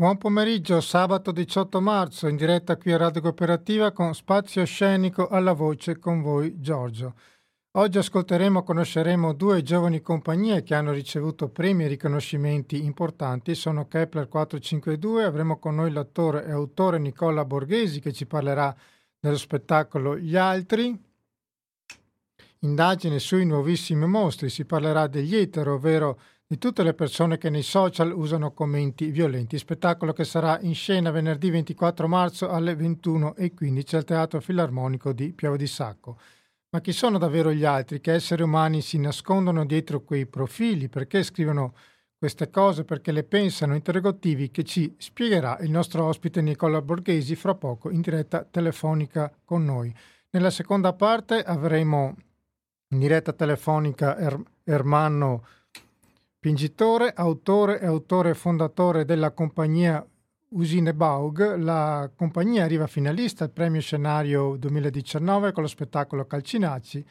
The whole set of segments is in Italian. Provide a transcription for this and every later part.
Buon pomeriggio, sabato 18 marzo, in diretta qui a Radio Cooperativa con Spazio Scenico alla voce con voi Giorgio. Oggi ascolteremo e conosceremo due giovani compagnie che hanno ricevuto premi e riconoscimenti importanti. Sono Kepler 452, avremo con noi l'attore e autore Nicola Borghesi che ci parlerà dello spettacolo Gli Altri. Indagine sui nuovissimi mostri, si parlerà degli etero, ovvero di tutte le persone che nei social usano commenti violenti. Spettacolo che sarà in scena venerdì 24 marzo alle 21.15 al Teatro Filarmonico di Piave di Sacco. Ma chi sono davvero gli altri? Che esseri umani si nascondono dietro quei profili? Perché scrivono queste cose? Perché le pensano? Interrogativi che ci spiegherà il nostro ospite Nicola Borghesi fra poco in diretta telefonica con noi. Nella seconda parte avremo in diretta telefonica er- Ermanno Pingitore, autore e autore fondatore della compagnia Usine Baug, la compagnia arriva finalista al premio scenario 2019 con lo spettacolo Calcinacci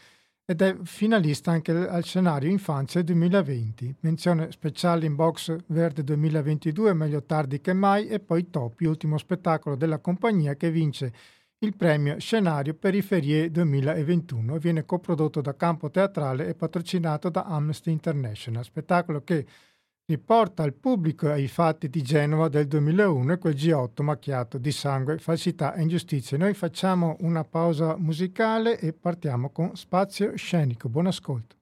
ed è finalista anche al scenario Infanzia 2020. Menzione speciale in box verde 2022, meglio tardi che mai, e poi Topi, ultimo spettacolo della compagnia che vince il premio Scenario Periferie 2021 viene coprodotto da Campo Teatrale e patrocinato da Amnesty International, spettacolo che riporta al pubblico ai fatti di Genova del 2001 e quel G8 macchiato di sangue, falsità e ingiustizie. Noi facciamo una pausa musicale e partiamo con Spazio Scenico. Buon ascolto.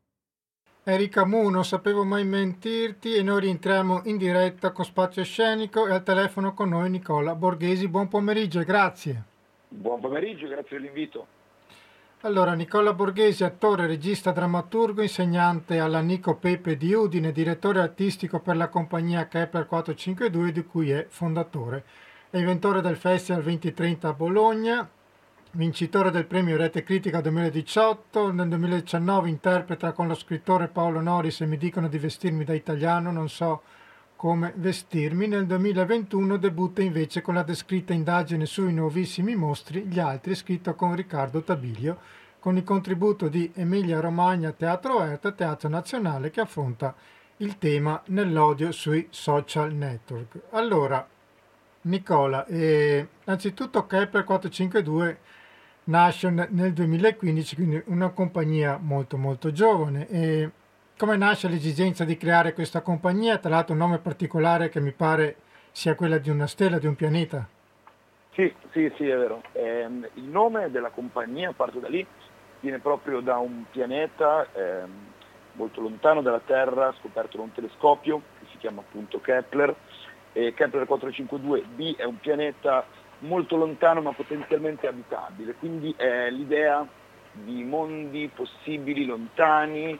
Erika Mu, non sapevo mai mentirti e noi rientriamo in diretta con Spazio Scenico e al telefono con noi Nicola Borghesi. Buon pomeriggio e grazie. Buon pomeriggio, grazie dell'invito. Allora, Nicola Borghesi, attore, regista, drammaturgo, insegnante alla Nico Pepe di Udine, direttore artistico per la compagnia Kepler 452 di cui è fondatore. È inventore del Festival 2030 a Bologna, vincitore del premio Rete Critica 2018, nel 2019 interpreta con lo scrittore Paolo Noris e mi dicono di vestirmi da italiano, non so come vestirmi, nel 2021 debutta invece con la descritta indagine sui nuovissimi mostri, Gli altri, scritto con Riccardo Tabilio, con il contributo di Emilia Romagna Teatro Erta, Teatro Nazionale, che affronta il tema nell'odio sui social network. Allora, Nicola, eh, innanzitutto Kepler 452 nasce nel 2015, quindi una compagnia molto molto giovane. E come nasce l'esigenza di creare questa compagnia? Tra l'altro un nome particolare che mi pare sia quella di una stella, di un pianeta. Sì, sì, sì, è vero. Eh, il nome della compagnia, parto da lì, viene proprio da un pianeta eh, molto lontano dalla Terra, scoperto da un telescopio che si chiama appunto Kepler. E Kepler 452b è un pianeta molto lontano ma potenzialmente abitabile, quindi è l'idea di mondi possibili lontani,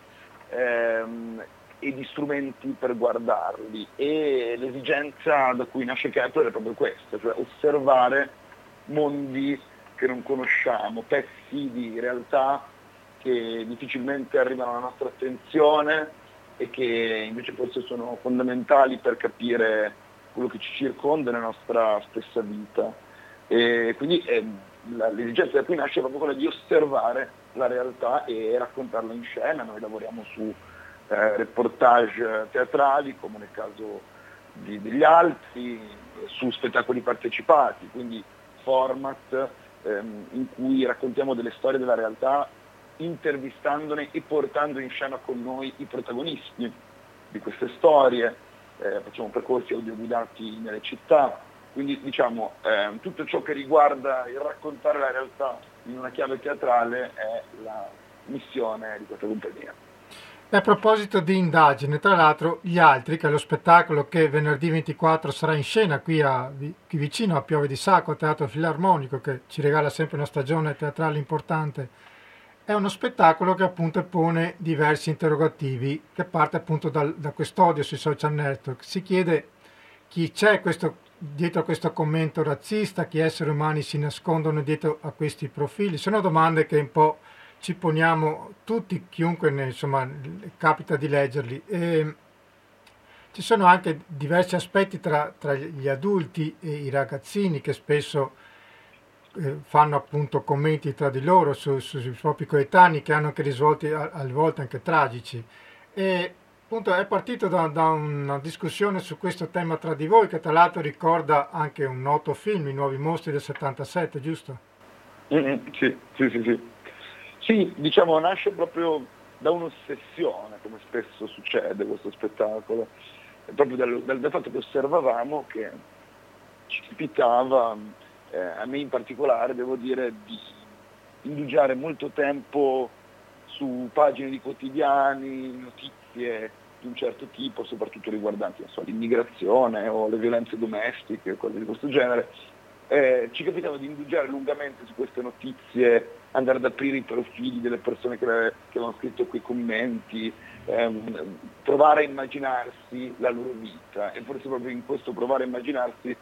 ehm, e di strumenti per guardarli e l'esigenza da cui nasce Kepler è proprio questa, cioè osservare mondi che non conosciamo, pezzi di realtà che difficilmente arrivano alla nostra attenzione e che invece forse sono fondamentali per capire quello che ci circonda nella nostra stessa vita. E quindi eh, l'esigenza da cui nasce è proprio quella di osservare la realtà e raccontarla in scena. Noi lavoriamo su eh, reportage teatrali, come nel caso di, degli altri, su spettacoli partecipati, quindi format ehm, in cui raccontiamo delle storie della realtà intervistandone e portando in scena con noi i protagonisti di queste storie, eh, facciamo percorsi audioguidati nelle città, quindi diciamo eh, tutto ciò che riguarda il raccontare la realtà in una chiave teatrale è la missione di questa compagnia. E a proposito di indagine, tra l'altro, Gli Altri, che è lo spettacolo che venerdì 24 sarà in scena qui, a, qui vicino a Piove di Sacco, Teatro Filarmonico, che ci regala sempre una stagione teatrale importante, è uno spettacolo che appunto pone diversi interrogativi, che parte appunto dal, da quest'odio sui social network. Si chiede chi c'è questo dietro a questo commento razzista, che esseri umani si nascondono dietro a questi profili? Sono domande che un po' ci poniamo tutti, chiunque ne, insomma, capita di leggerli. E ci sono anche diversi aspetti tra, tra, gli adulti e i ragazzini che spesso eh, fanno appunto commenti tra di loro su, su, sui propri coetanei che hanno anche risvolti a, a volte anche tragici. E Appunto è partito da, da, una discussione su questo tema tra di voi, che tra l'altro ricorda anche un noto film, I Nuovi Mostri del 77, giusto? Mm-hmm, sì, sì, sì, sì. Sì, diciamo, nasce proprio da un'ossessione, come spesso succede questo spettacolo, proprio dal, dal, dal fatto che osservavamo che ci capitava, eh, a me in particolare, devo dire, di indugiare molto tempo su pagine di quotidiani, notizie di un certo tipo, soprattutto riguardanti so, l'immigrazione o le violenze domestiche, cose di questo genere, eh, ci capitava di indugiare lungamente su queste notizie, andare ad aprire i profili delle persone che, che avevano scritto quei commenti, ehm, provare a immaginarsi la loro vita e forse proprio in questo provare a immaginarsi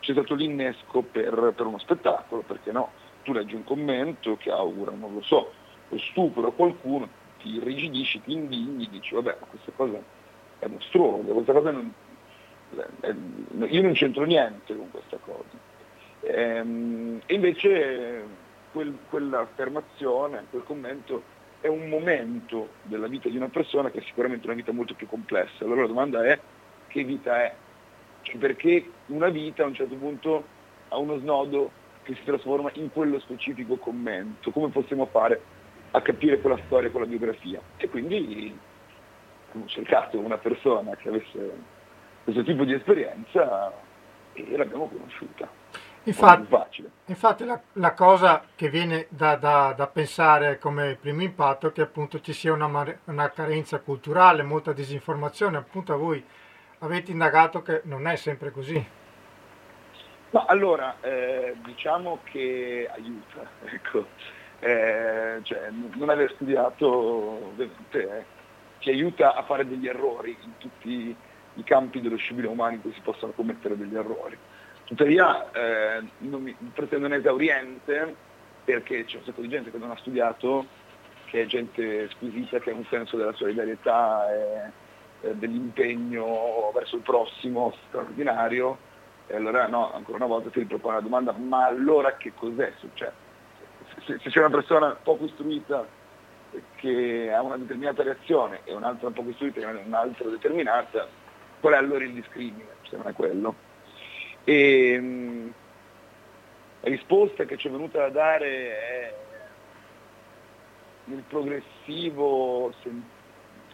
c'è stato l'innesco per, per uno spettacolo, perché no? Tu leggi un commento che augura, non lo so, lo stupro a qualcuno, ti irrigidisci, ti indigni, dici vabbè ma questa cosa è mostruosa, questa cosa non, io non c'entro niente con questa cosa. Ehm, e invece quel, quell'affermazione, quel commento è un momento della vita di una persona che è sicuramente una vita molto più complessa. Allora la domanda è che vita è? Cioè perché una vita a un certo punto ha uno snodo che si trasforma in quello specifico commento? Come possiamo fare a capire quella storia, quella biografia? E quindi ho cercato una persona che avesse questo tipo di esperienza e l'abbiamo conosciuta. Infatti, infatti la, la, cosa che viene da, da, da, pensare come primo impatto è che appunto ci sia una, una, carenza culturale, molta disinformazione, appunto voi avete indagato che non è sempre così. No, allora, eh, diciamo che aiuta, ecco. Eh, cioè, non aver studiato eh, ci aiuta a fare degli errori in tutti i campi dello scibile umano in cui si possono commettere degli errori Tuttavia eh, non mi pretendo un esauriente perché c'è un sacco di gente che non ha studiato, che è gente squisita, che ha un senso della solidarietà e eh, dell'impegno verso il prossimo straordinario. E allora no, ancora una volta ti ripropone la domanda, ma allora che cos'è? Cioè, se, se c'è una persona poco istruita che ha una determinata reazione e un'altra poco istruita che ha un'altra determinata, qual è allora il discrimine? Se non è quello. E, mh, la risposta che ci è venuta da dare è il progressivo sen-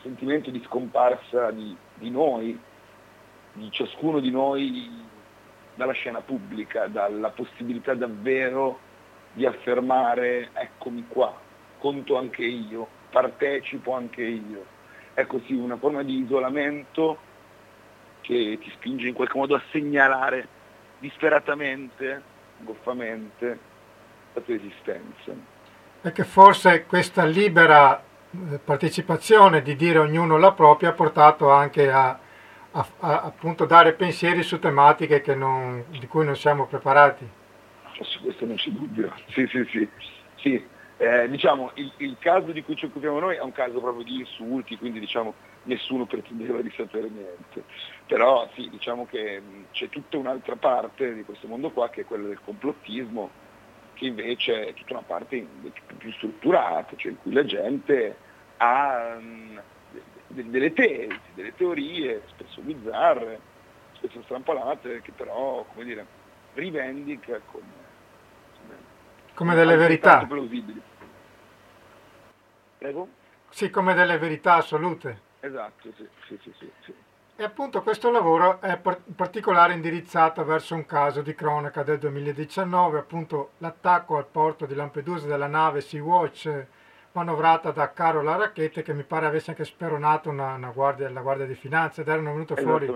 sentimento di scomparsa di, di noi, di ciascuno di noi dalla scena pubblica, dalla possibilità davvero di affermare eccomi qua, conto anche io, partecipo anche io. È così una forma di isolamento che ti spinge in qualche modo a segnalare disperatamente, goffamente, la tua esistenza. Perché forse questa libera eh, partecipazione di dire ognuno la propria ha portato anche a, a, a dare pensieri su tematiche non, di cui non siamo preparati. Su questo non c'è dubbio, sì sì sì. sì. Eh, diciamo, il, il, caso di cui ci occupiamo noi è un caso proprio di insulti, quindi diciamo, nessuno pretendeva di sapere niente. Però sì, diciamo che c'è tutta un'altra parte di questo mondo qua che è quella del complottismo, che invece è tutta una parte più strutturata, cioè in cui la gente ha um, delle tesi, delle teorie, spesso bizzarre, spesso strampalate, che però, come dire, rivendica come come delle verità. plausibili. Prego? Sì, come delle verità assolute. Esatto, sì, sì, sì, sì. E appunto questo lavoro è in particolare indirizzato verso un caso di cronaca del 2019, appunto l'attacco al porto di Lampedusa della nave Sea-Watch manovrata da Carola Racchette che mi pare avesse anche speronato una, una guardia, la Guardia di Finanza ed erano venute fuori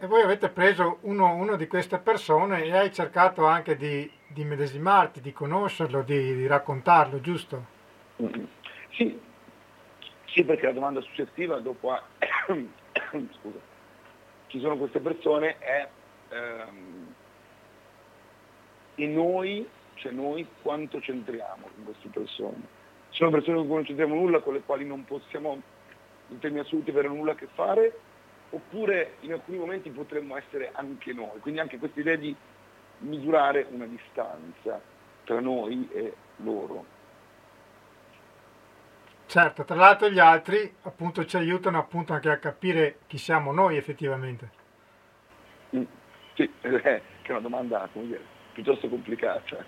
e voi avete preso uno, uno, di queste persone e hai cercato anche di, di medesimarti, di conoscerlo, di, di raccontarlo, giusto? Mm-hmm. Sì. sì, perché la domanda successiva dopo a... Scusa. ci sono queste persone è ehm, e noi, cioè noi quanto c'entriamo con queste persone? Ci sono persone con cui non c'entriamo nulla, con le quali non possiamo in termini assoluti avere nulla a che fare oppure in alcuni momenti potremmo essere anche noi, quindi anche questa idea di misurare una distanza tra noi e loro. Certo, tra l'altro gli altri appunto ci aiutano appunto anche a capire chi siamo noi effettivamente. Mm, sì, eh, che è una domanda dire, piuttosto complicata,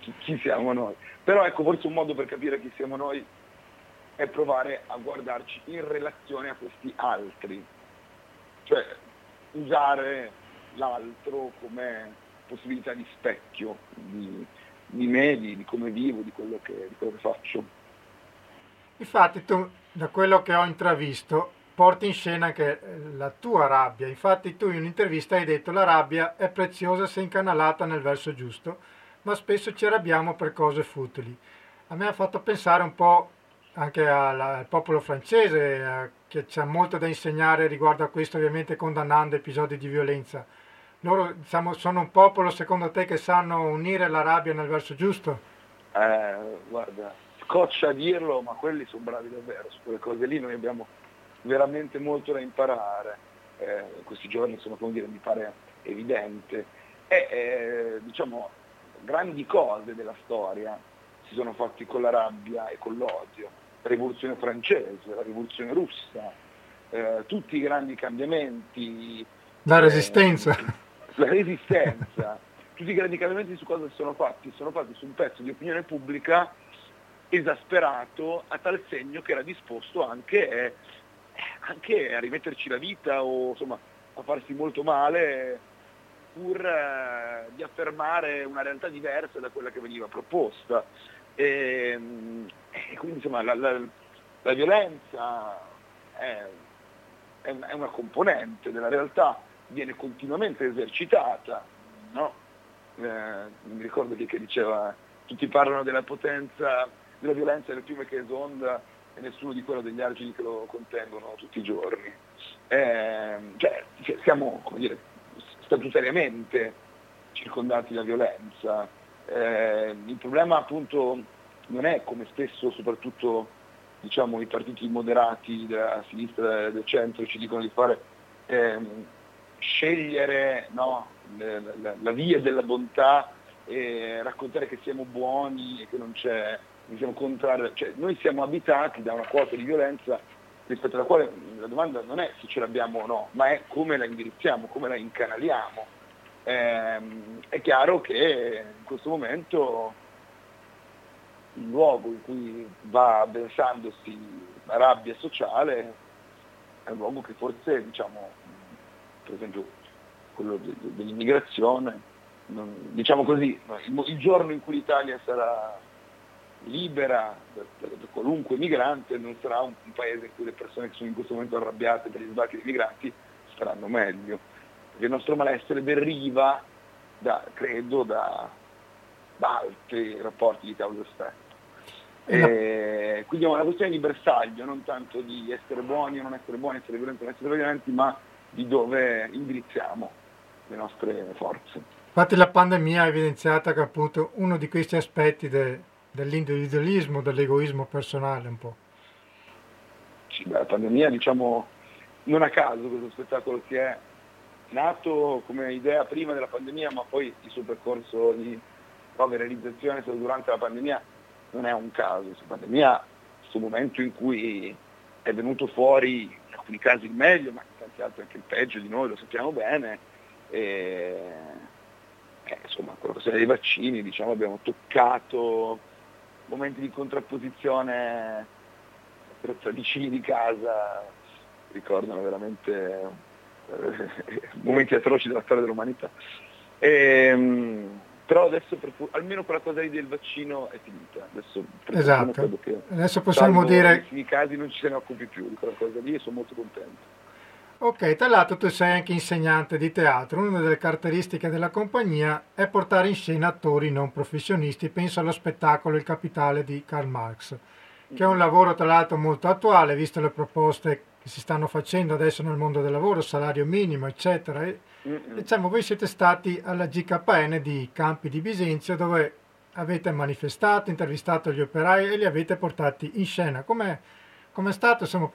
chi, chi siamo noi. Però ecco, forse un modo per capire chi siamo noi è provare a guardarci in relazione a questi altri, cioè usare l'altro come possibilità di specchio di, di me, di, di, come vivo, di quello, che, di quello che faccio. Infatti tu, da quello che ho intravisto, porti in scena anche la tua rabbia. Infatti tu in un'intervista hai detto la rabbia è preziosa se incanalata nel verso giusto, ma spesso ci arrabbiamo per cose futili. A me ha fatto pensare un po' anche al popolo francese, eh, che c'è molto da insegnare riguardo a questo, ovviamente condannando episodi di violenza. Loro diciamo, sono un popolo, secondo te, che sanno unire la rabbia nel verso giusto? Eh, guarda, scoccia a dirlo, ma quelli sono bravi davvero, su quelle cose lì noi abbiamo veramente molto da imparare. Eh, questi giorni, insomma, come dire, mi pare evidente. E eh, diciamo, grandi cose della storia si sono fatte con la rabbia e con l'odio la rivoluzione francese, la rivoluzione russa, eh, tutti i grandi cambiamenti. La resistenza. Eh, la resistenza. tutti i grandi cambiamenti su cosa sono fatti? Sono fatti su un pezzo di opinione pubblica esasperato a tal segno che era disposto anche, eh, anche a rimetterci la vita o insomma a farsi molto male pur eh, di affermare una realtà diversa da quella che veniva proposta. E, ehm, e quindi insomma la, la, la violenza è, è, una componente della realtà, viene continuamente esercitata, no? eh, mi ricordo che, che, diceva tutti parlano della potenza della violenza nel fiume che esonda e nessuno di quello degli argini che lo contengono tutti i giorni. Eh, cioè, siamo dire, statutariamente circondati da violenza, eh, il problema appunto non è come spesso soprattutto diciamo, i partiti moderati della sinistra e del centro ci dicono di fare, ehm, scegliere no, la, la, via della bontà e raccontare che siamo buoni e che non c'è, siamo contrari. Cioè, noi siamo abitati da una quota di violenza rispetto alla quale la domanda non è se ce l'abbiamo o no, ma è come la indirizziamo, come la incanaliamo eh, è chiaro che in questo momento il luogo in cui va avversandosi la rabbia sociale è un luogo che forse, diciamo, per esempio quello dell'immigrazione, non, diciamo così, il, il, giorno in cui l'Italia sarà libera da, qualunque migrante non sarà un, un, paese in cui le persone che sono in questo momento arrabbiate per gli sbarchi dei migranti staranno meglio perché il nostro malessere deriva, da, credo, da, da, altri rapporti di causa-effetto. E quindi è una questione di bersaglio, non tanto di essere buoni o non essere buoni, essere violenti o non essere violenti, ma di dove indirizziamo le nostre forze. Infatti la pandemia ha evidenziato che appunto uno di questi aspetti de, dell'individualismo, dell'egoismo personale un po'. Sì, beh, la pandemia diciamo non a caso questo spettacolo si è nato come idea prima della pandemia, ma poi il suo percorso di nuova realizzazione è durante la pandemia, non è un caso, questa pandemia, questo momento in cui è venuto fuori in alcuni casi il meglio, ma in tanti altri anche il peggio di noi, lo sappiamo bene, e, eh, insomma, con la questione dei vaccini diciamo, abbiamo toccato momenti di contrapposizione tra vicini di casa, ricordano veramente momenti atroci della storia dell'umanità. E, ehm, però adesso per, almeno quella cosa lì del vaccino è finita. Adesso, esatto. adesso possiamo dire... In casi non ci se ne occupi più di quella cosa lì e sono molto contento. Ok, tra l'altro tu sei anche insegnante di teatro, una delle caratteristiche della compagnia è portare in scena attori non professionisti, penso allo spettacolo Il Capitale di Karl Marx, che è un lavoro tra l'altro molto attuale, visto le proposte che si stanno facendo adesso nel mondo del lavoro, salario minimo, eccetera. E, diciamo, voi siete stati alla GKN di Campi di Bisenzio dove avete manifestato, intervistato gli operai e li avete portati in scena. Com'è, com'è stato insomma,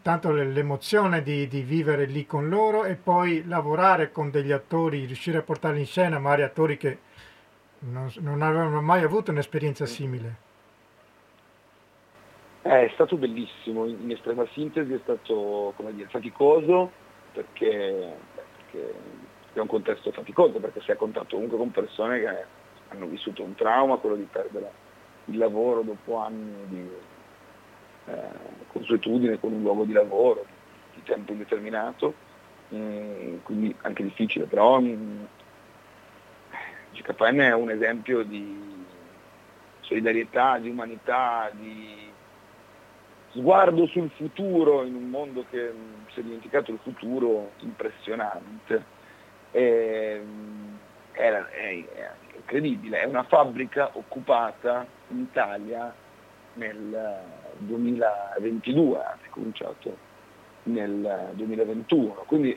tanto l'emozione di, di, vivere lì con loro e poi lavorare con degli attori, riuscire a portarli in scena, magari attori che non, non avevano mai avuto un'esperienza simile? È stato bellissimo, in estrema sintesi è stato dire, faticoso perché, perché è un contesto faticoso, perché si è a contatto comunque con persone che hanno vissuto un trauma, quello di perdere il lavoro dopo anni di eh, consuetudine con un luogo di lavoro di tempo indeterminato, mm, quindi anche difficile, però mm, GKN è un esempio di solidarietà, di umanità, di sguardo sul futuro in un mondo che mm, si è dimenticato il futuro impressionante. E, mm, era, è, è incredibile, è una fabbrica occupata in Italia nel 2022, ha cominciato nel 2021, quindi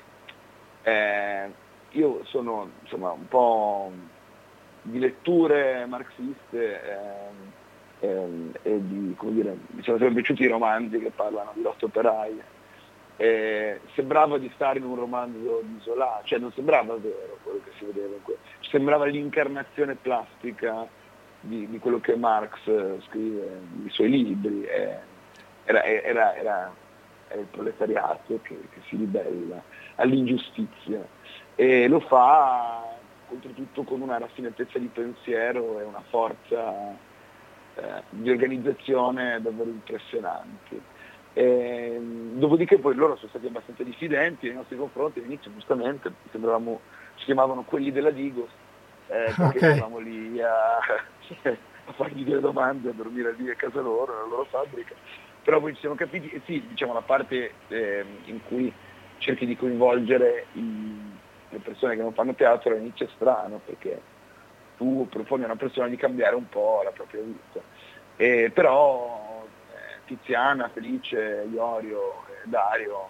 eh, io sono insomma, un po' di letture marxiste eh, eh, e di, come dire, mi sono sempre piaciuti i romanzi che parlano di lotte operaie. Eh, sembrava di stare in un romanzo di Zola, cioè non sembrava vero quello che si vedeva, sembrava l'incarnazione plastica di, di quello che Marx scrive nei suoi libri, eh, era, era, era, era, il proletariato che, che si ribella all'ingiustizia e lo fa oltretutto con una raffinatezza di pensiero e una forza eh, di organizzazione davvero impressionanti. E, dopodiché poi loro sono stati abbastanza diffidenti nei nostri confronti, all'inizio giustamente sembravamo, ci chiamavano quelli della Digos, eh, perché okay. eravamo lì a, a, fargli delle domande, a dormire lì a casa loro, nella loro fabbrica. Però poi ci siamo capiti, e sì, diciamo la parte eh, in cui cerchi di coinvolgere i, le persone che non fanno teatro all'inizio è strano, perché tu proponi a una persona di cambiare un po' la propria vita. E, però eh, Tiziana, Felice, Iorio e Dario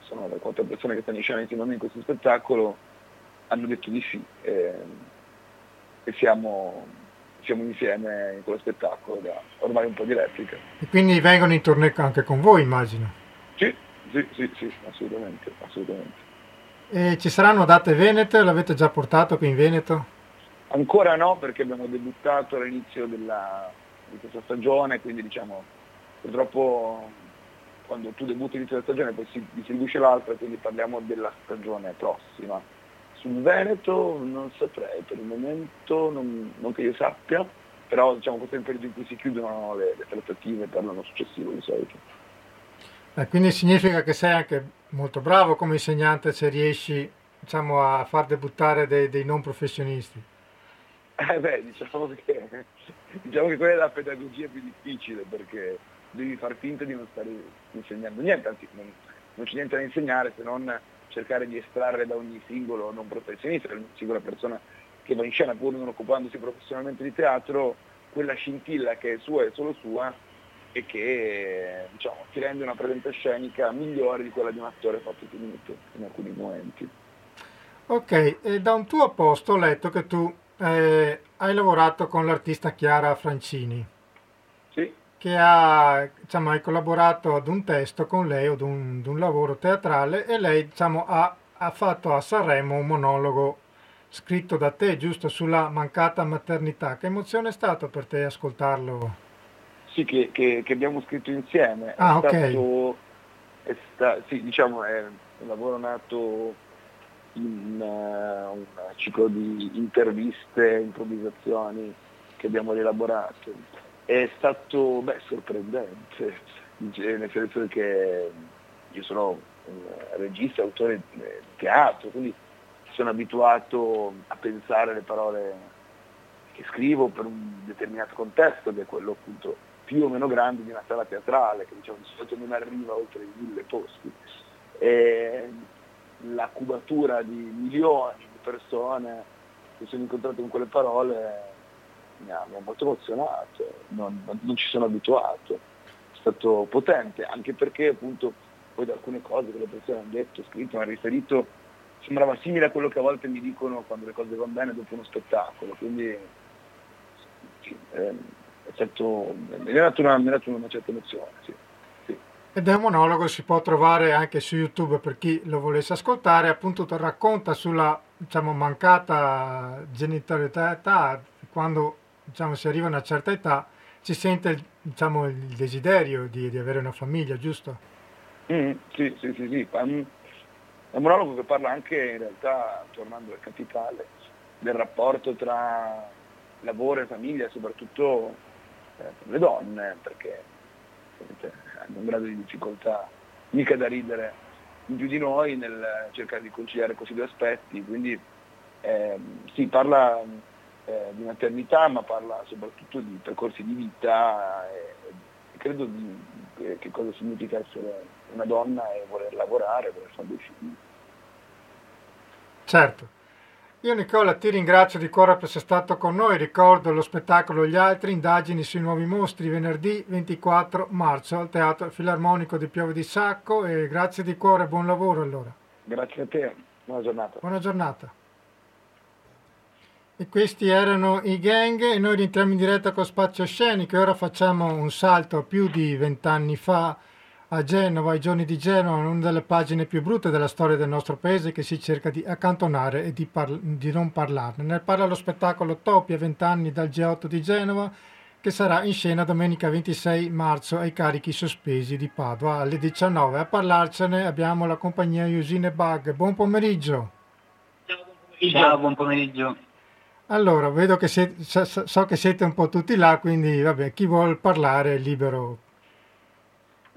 sono le quattro persone che stanno in scena insieme a me in questo spettacolo, hanno detto di sì e, e siamo, siamo, insieme in quello spettacolo da ormai un po' di replica. E quindi vengono in tournée anche con voi immagino? Sì, sì, sì, sì assolutamente, assolutamente. E ci saranno date venete? L'avete già portato qui in Veneto? Ancora no perché abbiamo debuttato all'inizio della, di questa stagione, quindi diciamo purtroppo quando tu debutti all'inizio della stagione poi si distribuisce l'altra, quindi parliamo della stagione prossima. Sul Veneto non saprei, per il momento non, non che io sappia, però diciamo questo è il periodo in cui si chiudono le, le trattative per l'anno successivo di solito. Eh, quindi significa che sei anche molto bravo come insegnante se riesci diciamo, a far debuttare dei, dei non professionisti. Eh beh, diciamo che, diciamo che quella è la pedagogia più difficile perché devi far finta di non stare insegnando niente, anzi non, non c'è niente da insegnare se non cercare di estrarre da ogni singolo non professionista, da ogni singola persona che va in scena pur non occupandosi professionalmente di teatro, quella scintilla che è sua e solo sua e che diciamo, ti rende una presenza scenica migliore di quella di un attore fatto finito in alcuni momenti. Ok, e da un tuo posto ho letto che tu eh, hai lavorato con l'artista Chiara Francini. Sì. Che ha, diciamo, hai collaborato ad un testo con lei o ad un, ad un lavoro teatrale e lei diciamo, ha, ha fatto a Sanremo un monologo scritto da te, giusto, sulla mancata maternità. Che emozione è stato per te ascoltarlo? Sì, che, che, che abbiamo scritto insieme. Ah, è ok. Stato, sta, sì, diciamo, è un lavoro nato in uh, un ciclo di interviste, improvvisazioni che abbiamo rielaborato. È stato beh, sorprendente, nel senso che io sono un regista, autore di teatro, quindi sono abituato a pensare le parole che scrivo per un determinato contesto, che è quello appunto più o meno grande di una sala teatrale, che diciamo di solito non arriva oltre i mille posti. E la cubatura di milioni di persone che sono incontrate con quelle parole mi ha, mi ha molto emozionato, non, non, ci sono abituato, è stato potente, anche perché appunto poi da alcune cose che le persone hanno detto, scritto, hanno riferito, sembrava simile a quello che a volte mi dicono quando le cose vanno bene dopo uno spettacolo, quindi sì, eh, è stato, mi dato una, una, una certa emozione. Sì. Ed è un monologo si può trovare anche su YouTube per chi lo volesse ascoltare, appunto racconta sulla diciamo, mancata genitalità quando diciamo, si arriva a una certa età si sente diciamo, il desiderio di, di, avere una famiglia, giusto? Mm, sì, sì, sì, sì. È un monologo che parla anche in realtà, tornando al capitale, del rapporto tra lavoro e famiglia, soprattutto eh, le donne, perché hanno un grado di difficoltà mica da ridere in più di noi nel cercare di conciliare questi due aspetti. Quindi eh, si parla eh, di maternità, ma parla soprattutto di percorsi di vita e credo di, eh, che cosa significa essere una donna e voler lavorare, voler fare dei figli. Certo. Io Nicola ti ringrazio di cuore per essere stato con noi, ricordo lo spettacolo Gli altri, indagini sui nuovi mostri, venerdì 24 marzo al Teatro Filarmonico di Piove di Sacco e grazie di cuore, buon lavoro allora. Grazie a te, buona giornata. Buona giornata. E questi erano i gang e noi rientriamo in diretta con Spazio Scenico e ora facciamo un salto a più di vent'anni fa a Genova, ai giorni di Genova, una delle pagine più brutte della storia del nostro paese che si cerca di accantonare e di, parla- di non parlarne. Ne parla lo spettacolo Topi a vent'anni dal G8 di Genova che sarà in scena domenica 26 marzo ai carichi sospesi di Padova alle 19. A parlarcene abbiamo la compagnia Usine Bug. Buon pomeriggio. Ciao, buon pomeriggio. Ciao, buon pomeriggio. Allora, vedo che siete, so, so, che siete un po' tutti là, quindi vabbè, chi vuole parlare è libero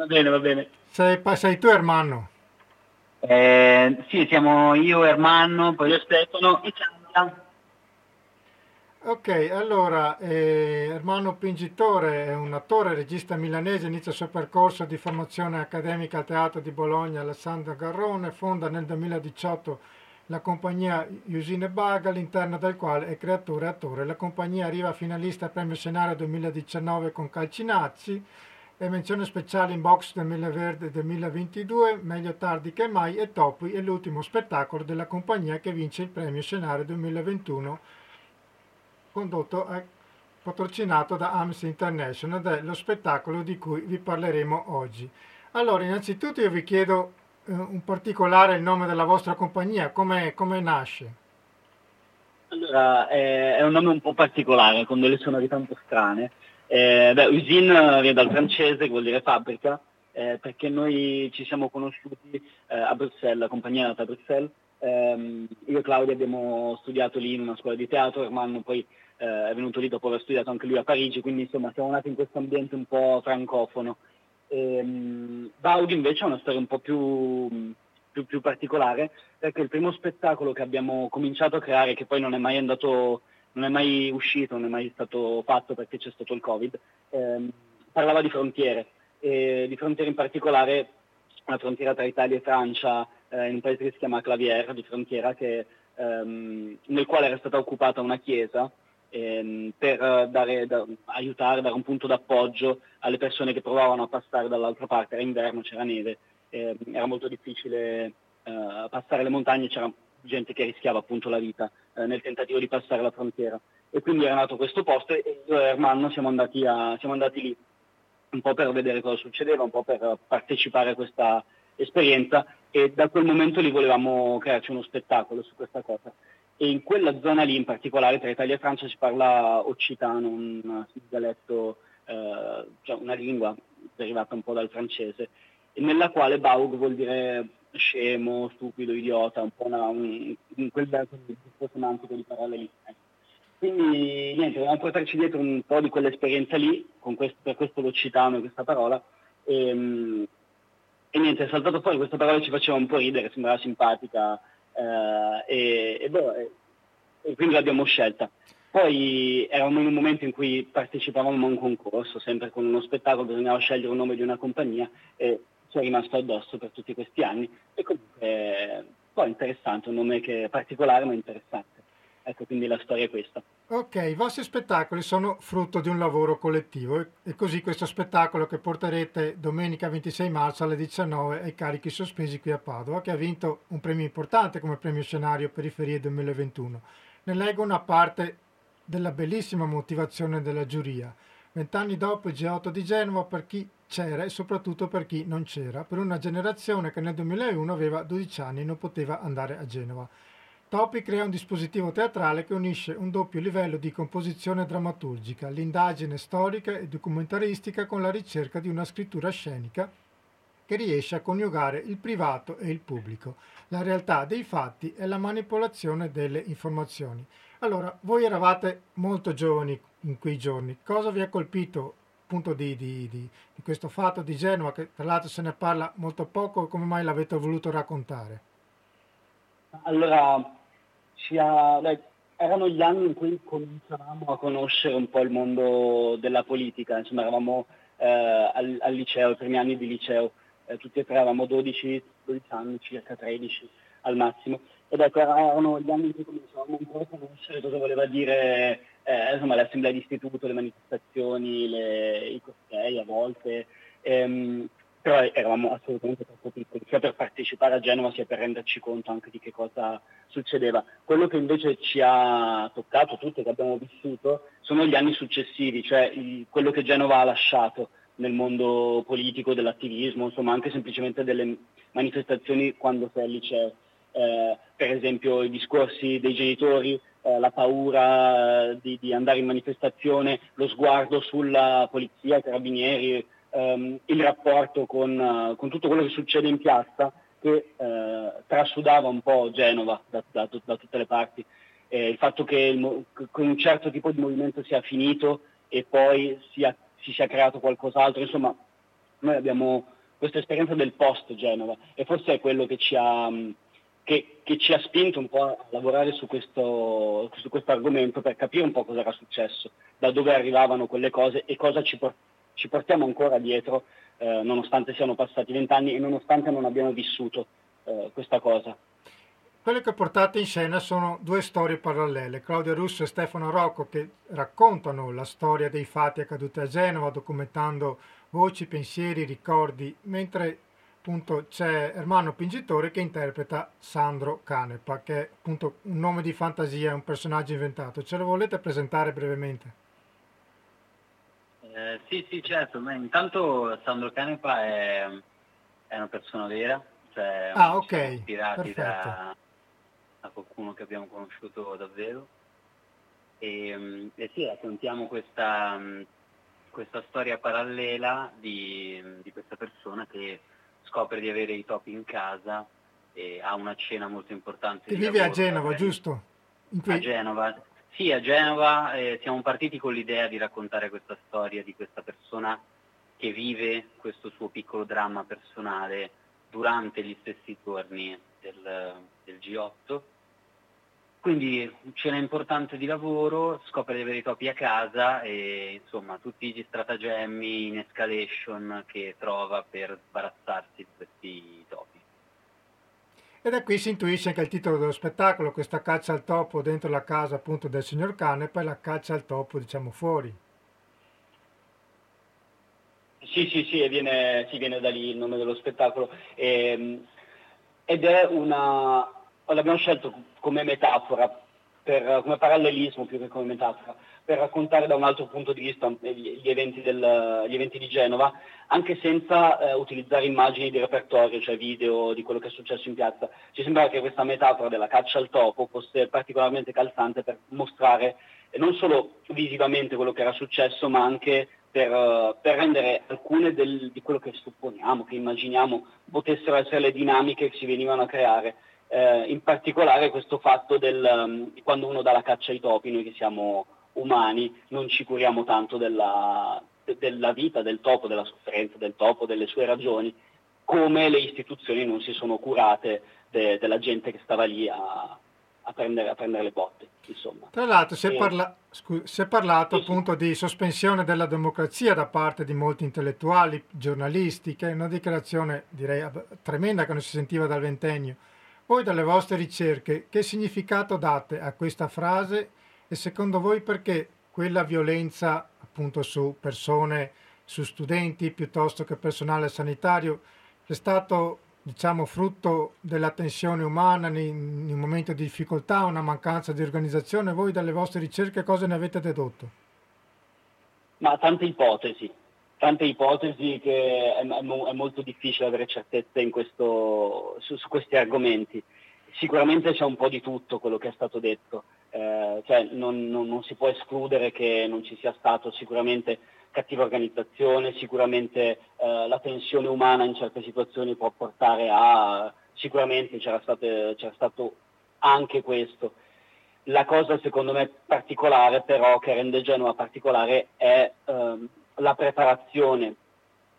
Va bene, va bene. Sei, sei tu Ermanno? Eh, sì, siamo io, Ermanno, poi io Stefano e Cianda. Ok, allora, eh, Ermanno Pingitore è un attore, regista milanese, inizia il suo percorso di formazione accademica al Teatro di Bologna Alessandro Garrone, fonda nel 2018 la compagnia Usine Bug, all'interno del quale è creatore e attore. La compagnia arriva finalista al premio Scenario 2019 con Calcinazzi, e menzione speciale in box del Mille Verde 2022, meglio tardi che mai, e Topi è l'ultimo spettacolo della compagnia che vince il premio Scenario 2021 condotto e patrocinato da AMS International ed è lo spettacolo di cui vi parleremo oggi. Allora, innanzitutto io vi chiedo eh, un particolare il nome della vostra compagnia, come, come nasce? Allora, eh, è un nome un po' particolare, con delle sonorità un po' strane. Eh, beh, usine viene dal francese, che vuol dire fabbrica, eh, perché noi ci siamo conosciuti eh, a Bruxelles, la compagnia è nata a Bruxelles. Ehm, io e Claudia abbiamo studiato lì in una scuola di teatro, Ermanno poi eh, è venuto lì dopo aver studiato anche lui a Parigi, quindi insomma siamo nati in questo ambiente un po' francofono. Ehm, Baudi invece è una storia un po' più, più, più particolare, perché il primo spettacolo che abbiamo cominciato a creare, che poi non è mai andato non è mai uscito, non è mai stato fatto perché c'è stato il Covid, ehm, parlava di frontiere, e di frontiere in particolare la frontiera tra Italia e Francia, eh, in un paese che si chiama Clavière, di frontiera, che, ehm, nel quale era stata occupata una chiesa ehm, per dare, da, aiutare, dare un punto d'appoggio alle persone che provavano a passare dall'altra parte, era inverno, c'era neve, ehm, era molto difficile eh, passare le montagne, c'era gente che rischiava appunto la vita eh, nel tentativo di passare la frontiera. E quindi era nato questo posto e io e Ermanno siamo andati, a, siamo andati lì un po' per vedere cosa succedeva, un po' per partecipare a questa esperienza e da quel momento lì volevamo crearci uno spettacolo su questa cosa. E in quella zona lì in particolare tra Italia e Francia si parla occitano, un dialetto, eh, cioè una lingua derivata un po' dal francese, nella quale Baug vuol dire scemo, stupido, idiota, un po' una, un, un, quel verso semantico di parole lì. Quindi niente, dobbiamo portarci dietro un po' di quell'esperienza lì, questo, per questo lo citano questa parola, e, ehm, e, niente, è saltato fuori questa parola ci faceva un po' ridere, sembrava simpatica, eh, e, e, boh, e quindi l'abbiamo scelta. Poi eravamo in un momento in cui partecipavamo a un concorso, sempre con uno spettacolo, bisognava scegliere un nome di una compagnia e ci è rimasto addosso per tutti questi anni e comunque poi interessante, un nome che è particolare ma interessante. Ecco, quindi la storia è questa. Ok, i vostri spettacoli sono frutto di un lavoro collettivo e così questo spettacolo che porterete domenica 26 marzo alle 19 ai carichi sospesi qui a Padova, che ha vinto un premio importante come premio scenario Periferie 2021. Ne leggo una parte della bellissima motivazione della giuria. Vent'anni dopo il G8 di Genova per chi c'era e soprattutto per chi non c'era, per una generazione che nel 2001 aveva 12 anni e non poteva andare a Genova. Topi crea un dispositivo teatrale che unisce un doppio livello di composizione drammaturgica, l'indagine storica e documentaristica con la ricerca di una scrittura scenica che riesce a coniugare il privato e il pubblico, la realtà dei fatti e la manipolazione delle informazioni. Allora, voi eravate molto giovani in quei giorni, cosa vi ha colpito appunto di, di, di, di questo fatto di Genova, che tra l'altro se ne parla molto poco, come mai l'avete voluto raccontare? Allora, erano gli anni in cui cominciavamo a conoscere un po' il mondo della politica, insomma eravamo eh, al, al, liceo, i primi anni di liceo, eh, tutti e tre avevamo 12, 12 anni, circa 13 al massimo, ed ecco erano gli anni in cui cominciavamo un po' a conoscere cosa voleva dire eh, insomma, le assemblee di istituto, le manifestazioni, le, i cortei a volte, ehm, però eravamo assolutamente troppo piccoli, sia per partecipare a Genova sia per renderci conto anche di che cosa succedeva. Quello che invece ci ha toccato tutti, che abbiamo vissuto, sono gli anni successivi, cioè il, quello che Genova ha lasciato nel mondo politico, dell'attivismo, insomma anche semplicemente delle manifestazioni quando sei al liceo. Eh, per esempio i discorsi dei genitori, eh, la paura eh, di, di, andare in manifestazione, lo sguardo sulla polizia, i carabinieri, ehm, il rapporto con, uh, con, tutto quello che succede in piazza che eh, trasudava un po' Genova da, da, da tutte le parti. Eh, il fatto che, il, che, un certo tipo di movimento sia finito e poi sia, si sia creato qualcos'altro, insomma noi abbiamo questa esperienza del post Genova e forse è quello che ci ha, che, che ci ha spinto un po' a lavorare su questo, su questo argomento per capire un po' cosa era successo, da dove arrivavano quelle cose e cosa ci portava ci portiamo ancora dietro, eh, nonostante siano passati vent'anni e nonostante non abbiamo vissuto eh, questa cosa. Quelle che portate in scena sono due storie parallele, Claudia Russo e Stefano Rocco, che raccontano la storia dei fatti accaduti a Genova, documentando voci, pensieri, ricordi, mentre appunto c'è Ermanno Pingitore che interpreta Sandro Canepa, che è appunto un nome di fantasia, un personaggio inventato. Ce lo volete presentare brevemente? Eh, sì, sì, certo. Ma intanto Sandro Canepa è, è una persona vera, cioè ah, ok. ispirati da, da, qualcuno che abbiamo conosciuto davvero. E, e sì, raccontiamo questa, questa storia parallela di, di, questa persona che scopre di avere i topi in casa e ha una cena molto importante. Vive lavoro, a Genova, giusto? Cui... A Genova, sì, a Genova eh, siamo partiti con l'idea di raccontare questa storia di questa persona che vive questo suo piccolo dramma personale durante gli stessi giorni del, del G8. Quindi cena importante di lavoro, scopre di avere i topi a casa e insomma tutti gli stratagemmi in escalation che trova per sbarazzarsi di questi topi. E da qui si intuisce anche il titolo dello spettacolo, questa caccia al topo dentro la casa appunto del signor cane e poi la caccia al topo diciamo fuori. Sì, sì, sì, viene, sì, viene da lì il nome dello spettacolo. E, ehm, ed è una... l'abbiamo scelto come metafora, per, come parallelismo più che come metafora, per raccontare da un altro punto di vista gli eventi, del, gli eventi di Genova, anche senza eh, utilizzare immagini di repertorio, cioè video di quello che è successo in piazza. Ci sembrava che questa metafora della caccia al topo fosse particolarmente calzante per mostrare eh, non solo visivamente quello che era successo, ma anche per, per rendere alcune del, di quello che supponiamo, che immaginiamo potessero essere le dinamiche che si venivano a creare. Eh, in particolare questo fatto del, um, quando uno dà la caccia ai topi, noi che siamo umani non ci curiamo tanto della, della vita del topo, della sofferenza del topo, delle sue ragioni, come le istituzioni non si sono curate de, della gente che stava lì a, a, prendere, a prendere, le botte. Insomma. Tra l'altro si è, parla- scu- si è parlato sì, appunto sì. di sospensione della democrazia da parte di molti intellettuali, giornalisti, che è una dichiarazione direi tremenda che non si sentiva dal ventennio. Voi dalle vostre ricerche che significato date a questa frase e secondo voi perché quella violenza appunto su persone, su studenti piuttosto che personale sanitario è stato diciamo frutto della tensione umana in un momento di difficoltà, una mancanza di organizzazione? Voi dalle vostre ricerche cosa ne avete dedotto? Ma tante ipotesi, tante ipotesi che è, è molto difficile avere certezze questo, su, su, questi argomenti. sicuramente c'è un po' di tutto quello che è stato detto, eh, cioè non, non, non, si può escludere che non ci sia stato sicuramente cattiva organizzazione, sicuramente eh, la tensione umana in certe situazioni può portare a, sicuramente c'era, state, c'era stato anche questo. La cosa secondo me particolare però che rende Genova particolare è ehm, la preparazione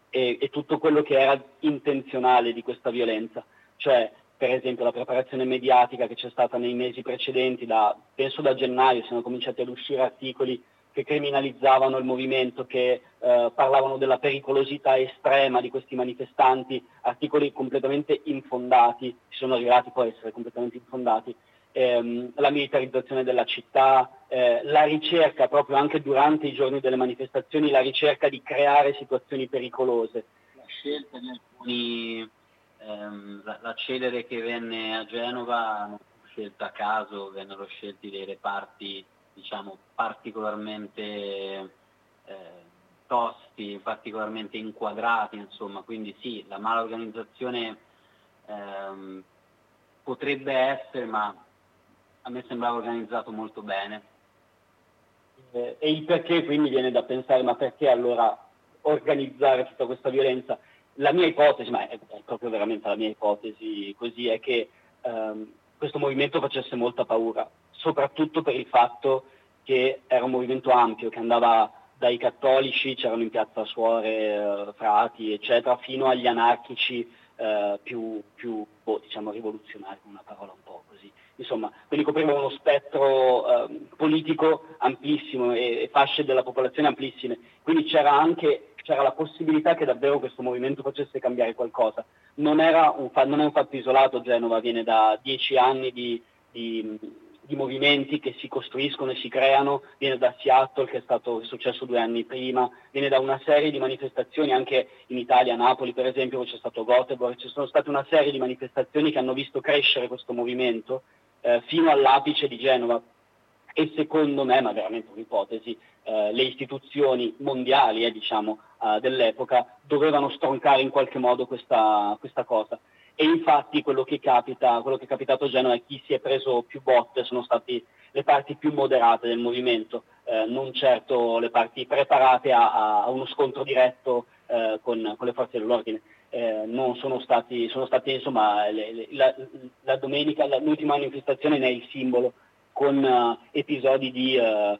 e, e, tutto quello che era intenzionale di questa violenza, cioè per esempio la preparazione mediatica che c'è stata nei mesi precedenti, da, penso da gennaio sono cominciati ad uscire articoli che criminalizzavano il movimento, che eh, parlavano della pericolosità estrema di questi manifestanti, articoli completamente infondati, sono arrivati poi a essere completamente infondati, ehm, la militarizzazione della città, eh, la ricerca proprio anche durante i giorni delle manifestazioni, la ricerca di creare situazioni pericolose. La scelta di alcuni, ehm, la, la celere che venne a Genova non fu scelta a caso, vennero scelti dei reparti diciamo, particolarmente eh, tosti, particolarmente inquadrati, insomma, quindi sì, la mala organizzazione ehm, potrebbe essere, ma a me sembrava organizzato molto bene. Eh, e il perché quindi viene da pensare, ma perché allora organizzare tutta questa violenza? La mia ipotesi, ma è, proprio veramente la mia ipotesi così, è che ehm, questo movimento facesse molta paura, soprattutto per il fatto che era un movimento ampio, che andava dai cattolici, c'erano in piazza suore, eh, frati, eccetera, fino agli anarchici eh, più, più boh, diciamo, rivoluzionari, una parola un po' così. Insomma, quindi coprivano uno spettro eh, politico amplissimo e, e, fasce della popolazione amplissime. Quindi c'era anche c'era la possibilità che davvero questo movimento facesse cambiare qualcosa. Non, un, non è un fatto isolato, Genova viene da dieci anni di, di, di, movimenti che si costruiscono e si creano, viene da Seattle che è stato successo due anni prima, viene da una serie di manifestazioni anche in Italia, Napoli per esempio, c'è stato Göteborg, ci sono state una serie di manifestazioni che hanno visto crescere questo movimento eh, fino all'apice di Genova e secondo me, ma veramente un'ipotesi, eh, le istituzioni mondiali eh, diciamo, eh, dell'epoca dovevano stroncare in qualche modo questa, questa cosa. E infatti quello che, capita, quello che è capitato a Genova è chi si è preso più botte sono stati le parti più moderate del movimento, eh, non certo le parti preparate a, a uno scontro diretto eh, con, con, le forze dell'ordine. Eh, sono stati, sono stati insomma, le, le, la, la, domenica, la, l'ultima manifestazione ne è il simbolo, con uh, episodi di uh,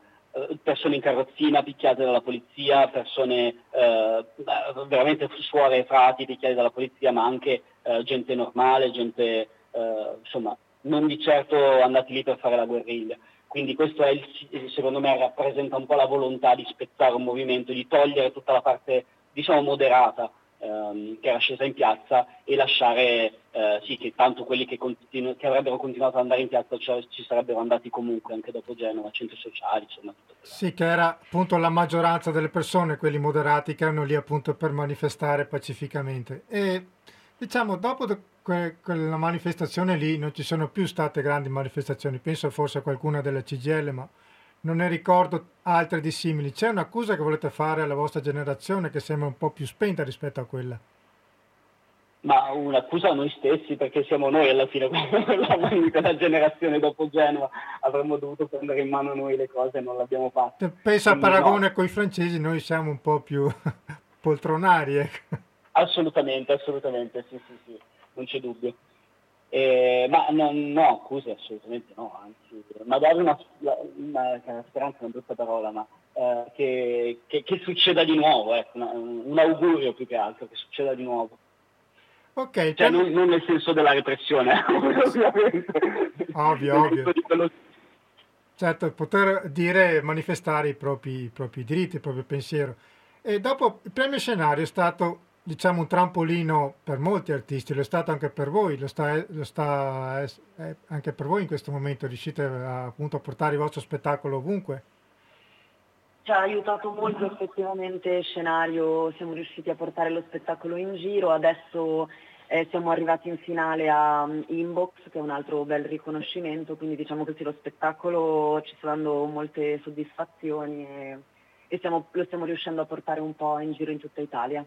persone in carrozzina picchiate dalla polizia, persone uh, veramente suore e frati picchiate dalla polizia, ma anche gente normale, gente insomma non di certo andati lì per fare la guerriglia. Quindi questo il, secondo me rappresenta un po' la volontà di spezzare un movimento, di togliere tutta la parte diciamo moderata ehm, che era scesa in piazza e lasciare eh, sì che tanto quelli che, continu- che, avrebbero continuato ad andare in piazza cioè, ci sarebbero andati comunque anche dopo Genova, centri sociali, insomma. Sì, che era appunto la maggioranza delle persone, quelli moderati che erano lì appunto per manifestare pacificamente. E diciamo, dopo que- quella manifestazione lì non ci sono più state grandi manifestazioni, penso forse a qualcuna della CGL, ma non ne ricordo altre di simili. C'è un'accusa che volete fare alla vostra generazione che sembra un po' più spenta rispetto a quella? Ma un'accusa a noi stessi, perché siamo noi alla fine la generazione dopo Genova, avremmo dovuto prendere in mano noi le cose e non l'abbiamo fatto. Pensa a paragone no. con i francesi, noi siamo un po' più poltronari. Ecco. Assolutamente, assolutamente, sì, sì, sì, non c'è dubbio. Eh, ma no, no, accuse assolutamente no, anzi, magari una, una, una speranza è una brutta parola, ma eh, che, che, che, succeda di nuovo, ecco, una, un augurio più che altro, che succeda di nuovo. Ok, cioè, non, non, nel senso della repressione, ovviamente. Ovvio, ovvio. Quello... Certo, poter dire, manifestare i propri, i propri diritti, il proprio pensiero. E dopo il premio scenario è stato diciamo un trampolino per molti artisti, lo è stato anche per voi, lo sta, lo sta anche per voi in questo momento, riuscite a, appunto a portare il vostro spettacolo ovunque? Ci ha aiutato molto effettivamente scenario, siamo riusciti a portare lo spettacolo in giro, adesso eh, siamo arrivati in finale a um, Inbox che è un altro bel riconoscimento, quindi diciamo che lo spettacolo ci sta dando molte soddisfazioni e, e stiamo, lo stiamo riuscendo a portare un po' in giro in tutta Italia.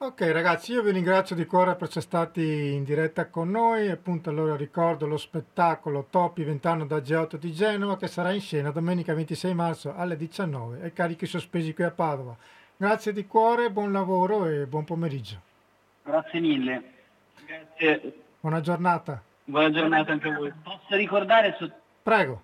Ok ragazzi, io vi ringrazio di cuore per essere stati in diretta con noi, appunto allora ricordo lo spettacolo Topi 20 anni da G8 di Genova che sarà in scena domenica 26 marzo alle 19 e carichi sospesi qui a Padova. Grazie di cuore, buon lavoro e buon pomeriggio. Grazie mille. Grazie. Buona giornata. Buona giornata anche a voi. Posso ricordare, so... Prego.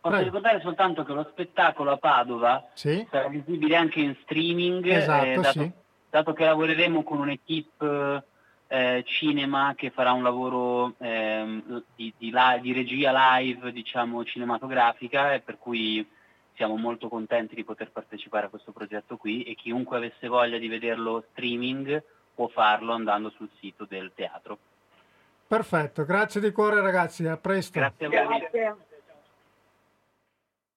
Posso Prego. ricordare soltanto che lo spettacolo a Padova sì? sarà visibile anche in streaming, esatto, eh, dato, sì. Dato, che lavoreremo con un'equipe eh, cinema che farà un lavoro eh, di, di, di, regia live, diciamo, cinematografica, e per cui siamo molto contenti di poter partecipare a questo progetto qui e chiunque avesse voglia di vederlo streaming può farlo andando sul sito del teatro. Perfetto, grazie di cuore ragazzi, a presto. Grazie a voi. Grazie.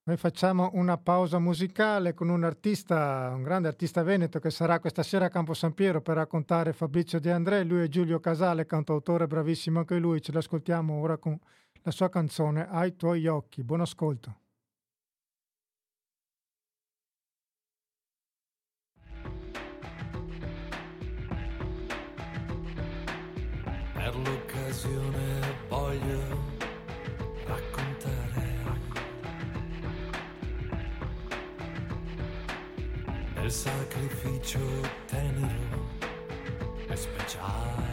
Noi facciamo una pausa musicale con un artista, un grande artista veneto che sarà questa sera a Campo San Piero per raccontare Fabrizio De André. Lui è Giulio Casale, cantautore bravissimo anche lui. Ce l'ascoltiamo ora con la sua canzone Ai tuoi occhi. Buon ascolto. Per l'occasione voglio del sacrificio tenero e speciale.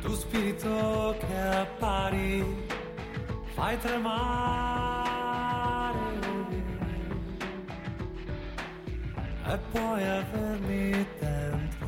Tu spirito che appari, fai tremare e puoi avermi dentro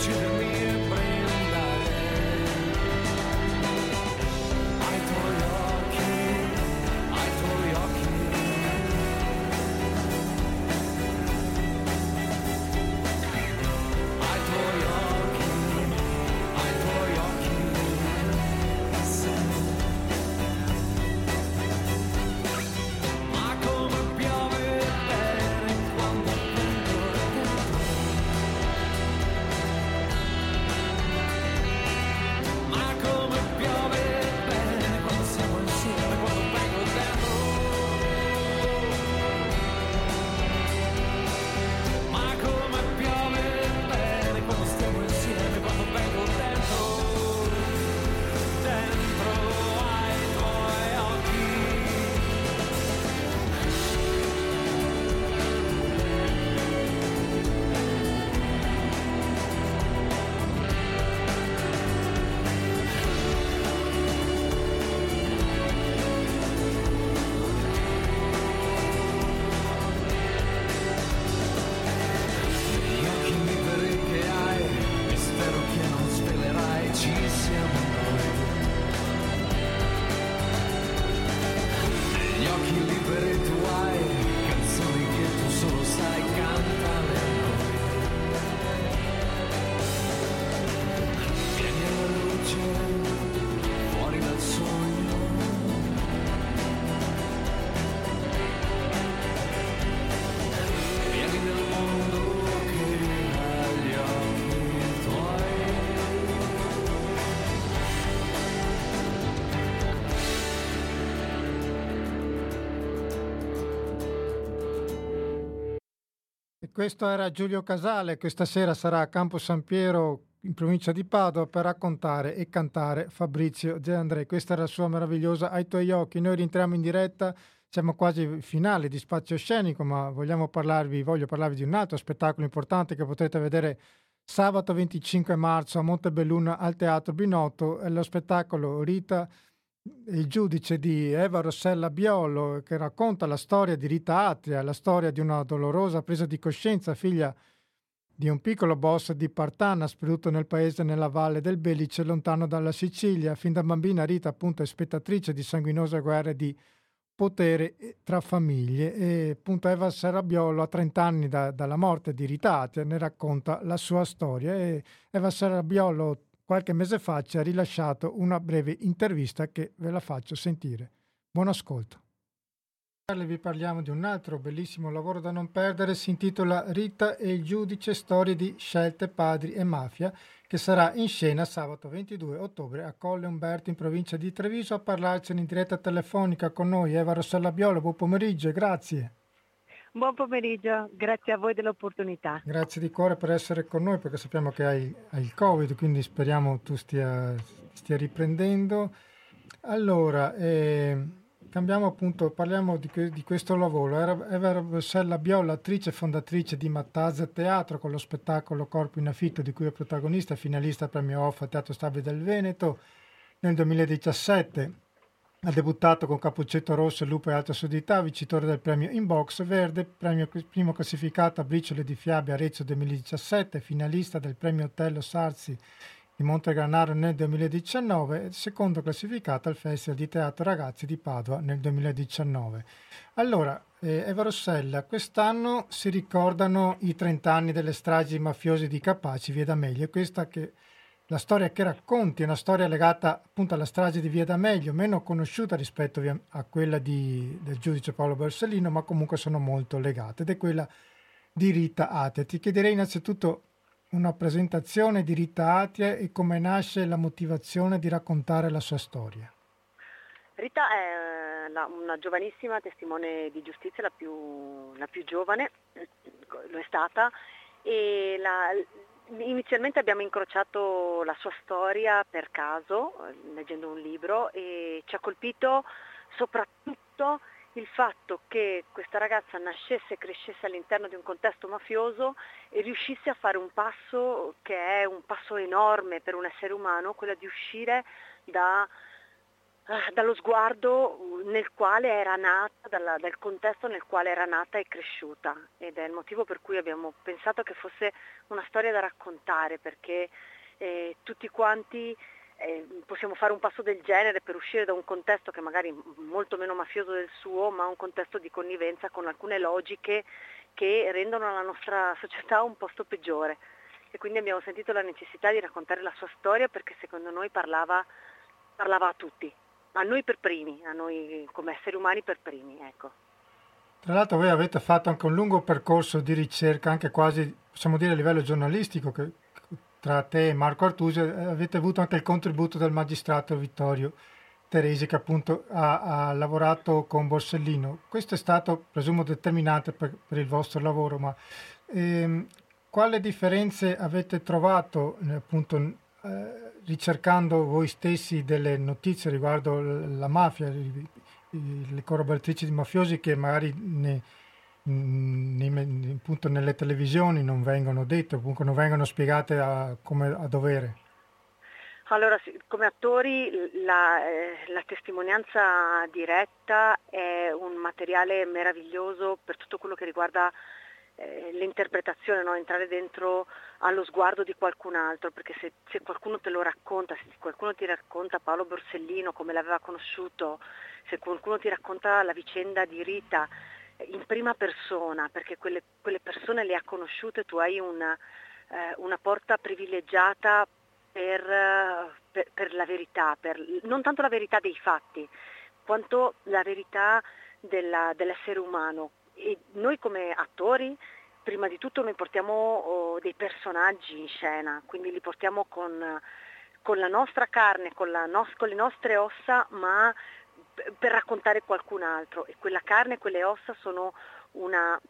noche de mi questo era Giulio Casale, questa sera sarà a Campo San Piero in provincia di Padova per raccontare e cantare Fabrizio De André. Questa era la sua meravigliosa Ai tuoi occhi. Noi rientriamo in diretta, siamo quasi ai finali di spazio scenico, ma parlarvi, voglio parlarvi di un altro spettacolo importante che potrete vedere sabato 25 marzo a Montebelluna al Teatro Binotto. È lo spettacolo Rita il giudice di Eva Rossella Biolo che racconta la storia di Rita Atria, la storia di una dolorosa presa di coscienza, figlia di un piccolo boss di Partana sperduto nel paese nella valle del Belice, lontano dalla Sicilia. Fin da bambina Rita appunto è spettatrice di sanguinose guerre di potere tra famiglie e appunto Eva Serrabiolo a 30 anni da- dalla morte di Rita Atria ne racconta la sua storia e Eva Serrabiolo qualche mese fa ci ha rilasciato una breve intervista che ve la faccio sentire. Buon ascolto. Vi parliamo di un altro bellissimo lavoro da non perdere, si intitola Rita e il giudice, storie di scelte, padri e mafia, che sarà in scena sabato 22 ottobre a Colle Umberto in provincia di Treviso. A parlarcene in diretta telefonica con noi Eva Rossella Biolo, buon pomeriggio grazie. Buon pomeriggio, grazie a voi dell'opportunità. Grazie di cuore per essere con noi perché sappiamo che hai, hai il Covid, quindi speriamo tu stia, stia riprendendo. Allora, eh, cambiamo appunto, parliamo di, di questo lavoro. Eva Rossella Biola, attrice e fondatrice di Mattazza Teatro con lo spettacolo Corpo in affitto di cui è protagonista, finalista al premio OFF al Teatro Stabile del Veneto nel 2017. Ha debuttato con Cappuccetto Rosso, Lupo e Alta Sudità, vincitore del premio Inbox Verde, premio primo classificato a Briciole di Fiabe Arezzo 2017, finalista del premio Otello Sarsi di Montegranaro nel 2019 e secondo classificato al Festival di Teatro Ragazzi di Padova nel 2019. Allora, eh, Eva Rossella, quest'anno si ricordano i 30 anni delle stragi mafiosi di Capaci, Via D'Amelio, e questa che la storia che racconti è una storia legata appunto alla strage di Via D'Amelio, meno conosciuta rispetto a quella di- del giudice Paolo Borsellino, ma comunque sono molto legate, ed è quella di Rita Atia. Ti chiederei innanzitutto una presentazione di Rita Atia e come nasce la motivazione di raccontare la sua storia. Rita è la- una giovanissima testimone di giustizia, la più, la più giovane, lo è stata, e la- inizialmente abbiamo incrociato la sua storia per caso, eh, leggendo un libro, e ci ha colpito soprattutto il fatto che questa ragazza nascesse e crescesse all'interno di un contesto mafioso e riuscisse a fare un passo che è un passo enorme per un essere umano, quello di uscire da, dallo sguardo nel quale era nata, dalla- dal contesto nel quale era nata e cresciuta ed è il motivo per cui abbiamo pensato che fosse una storia da raccontare perché eh, tutti quanti eh, possiamo fare un passo del genere per uscire da un contesto che magari è molto meno mafioso del suo, ma un contesto di connivenza con alcune logiche che rendono la nostra società un posto peggiore. E quindi abbiamo sentito la necessità di raccontare la sua storia perché secondo noi parlava, parlava a tutti, a noi per primi, a noi come esseri umani per primi. Ecco. Tra l'altro voi avete fatto anche un lungo percorso di ricerca, anche quasi, possiamo dire, a livello giornalistico, che tra te e Marco Artusi eh, avete avuto anche il contributo del magistrato Vittorio Teresi che appunto ha, ha lavorato con Borsellino. Questo è stato, presumo, determinante per, per il vostro lavoro, ma ehm, quale differenze avete trovato appunto eh, ricercando voi stessi delle notizie riguardo la mafia, le corroboratrici di mafiosi che magari ne- nei- appunto nelle televisioni non vengono dette, comunque non vengono spiegate a, come a dovere? Allora, come attori la, eh, la testimonianza diretta è un materiale meraviglioso per tutto quello che riguarda eh, l'interpretazione, no? entrare dentro allo sguardo di qualcun altro, perché se, se, qualcuno te lo racconta, se qualcuno ti racconta Paolo Borsellino come l'aveva conosciuto, se qualcuno ti racconta la vicenda di Rita eh, in prima persona, perché quelle, quelle persone le ha conosciute, tu hai una, eh, una porta privilegiata per, per, per la verità, per, non tanto la verità dei fatti, quanto la verità della, dell'essere umano. E noi come attori, prima di tutto noi portiamo oh, dei personaggi in scena, quindi li portiamo con, con la nostra carne, con, la no, con le nostre ossa, ma per raccontare qualcun altro. E quella carne e quelle ossa sono una,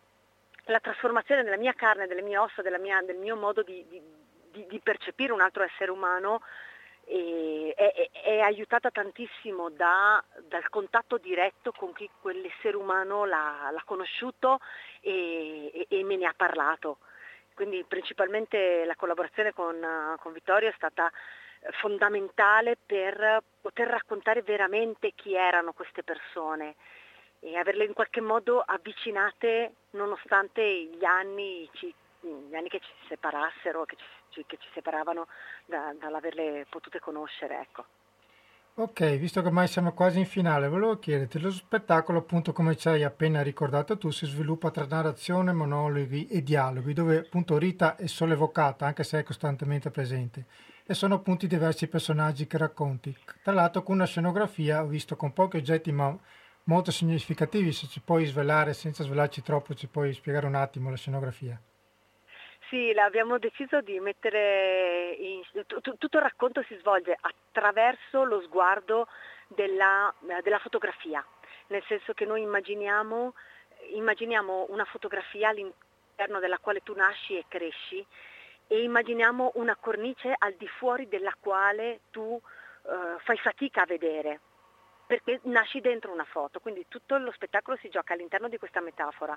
la trasformazione della mia carne, delle mie ossa, mia, del mio modo di, di, di percepire un altro essere umano è, è, è, aiutata tantissimo da, dal contatto diretto con chi quell'essere umano l'ha, l'ha conosciuto e, e, me ne ha parlato. Quindi principalmente la collaborazione con, con Vittorio è stata fondamentale per poter raccontare veramente chi erano queste persone e averle in qualche modo avvicinate nonostante gli anni gli anni che ci separassero, che ci, che ci separavano da, dall'averle potute conoscere. Ecco. Ok, visto che ormai siamo quasi in finale, volevo chiederti, lo spettacolo appunto come ci hai appena ricordato tu si sviluppa tra narrazione, monologhi e dialoghi, dove appunto Rita è solo evocata, anche se è costantemente presente, e sono appunto i diversi personaggi che racconti. Tra l'altro con una scenografia, ho visto con pochi oggetti ma molto significativi, se ci puoi svelare, senza svelarci troppo, ci puoi spiegare un attimo la scenografia. Sì, abbiamo deciso di mettere in, tutto il racconto si svolge attraverso lo sguardo della, della fotografia, nel senso che noi immaginiamo, immaginiamo una fotografia all'interno della quale tu nasci e cresci e immaginiamo una cornice al di fuori della quale tu uh, fai fatica a vedere perché nasci dentro una foto, quindi tutto lo spettacolo si gioca all'interno di questa metafora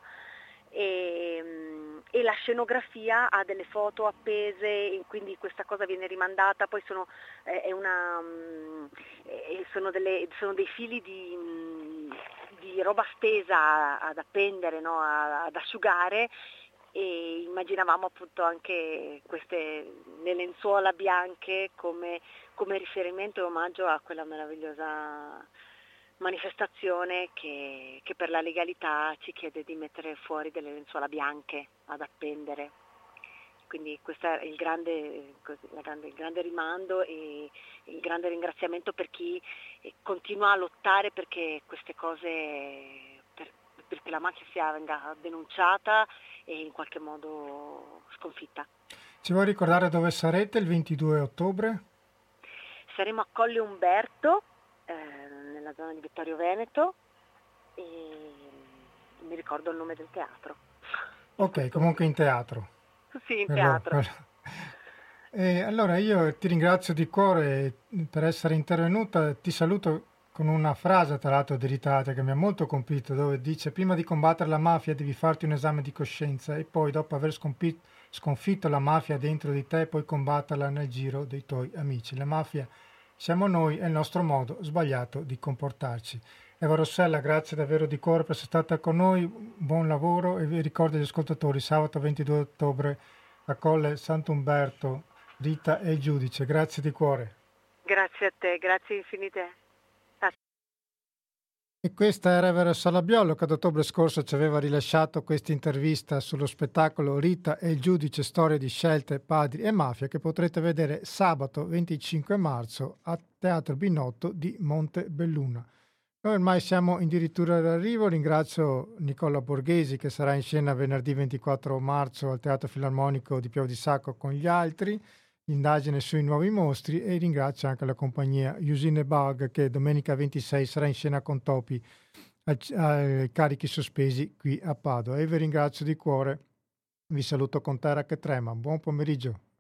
e, mm, e, la scenografia ha delle foto appese, quindi questa cosa viene rimandata, poi sono, eh, una, mm, eh, sono, delle, sono dei fili di, mm, di, roba stesa ad appendere, no? ad asciugare e immaginavamo appunto anche queste le lenzuola bianche come, come riferimento e omaggio a quella meravigliosa manifestazione che, che, per la legalità ci chiede di mettere fuori delle lenzuola bianche ad appendere. Quindi questo è il grande, grande, il grande rimando e il grande ringraziamento per chi continua a lottare perché queste cose, per, perché la mafia sia venga denunciata e in qualche modo sconfitta. Ci vuoi ricordare dove sarete il 22 ottobre? Saremo a Colle Umberto, eh, nella zona di Vittorio Veneto e mi ricordo il nome del teatro. Ok, comunque in teatro. Sì, in teatro. E allora io ti ringrazio di cuore per essere intervenuta, ti saluto con una frase tra l'altro di Ritate che mi ha molto colpito dove dice prima di combattere la mafia devi farti un esame di coscienza e poi dopo aver sconfitto la mafia dentro di te puoi combatterla nel giro dei tuoi amici. La mafia siamo noi e il nostro modo sbagliato di comportarci. Eva Rossella, grazie davvero di cuore per essere stata con noi, buon lavoro e vi ricordo agli ascoltatori, sabato 22 ottobre a Colle Sant'Umberto, Rita e il giudice, grazie di cuore. Grazie a te, grazie infinite. E questa era Evero Salabiolo che ad ottobre scorso ci aveva rilasciato questa intervista sullo spettacolo Rita e il giudice storia di scelte, padri e mafia che potrete vedere sabato 25 marzo a Teatro Binotto di Montebelluna. Noi ormai siamo addirittura d'arrivo, ringrazio Nicola Borghesi che sarà in scena venerdì 24 marzo al Teatro Filarmonico di Piave di Sacco con gli altri l'indagine sui nuovi mostri e ringrazio anche la compagnia Usine Bug che domenica 26 sarà in scena con Topi ai carichi sospesi qui a Padova e vi ringrazio di cuore. Vi saluto con terra che trema. Buon pomeriggio.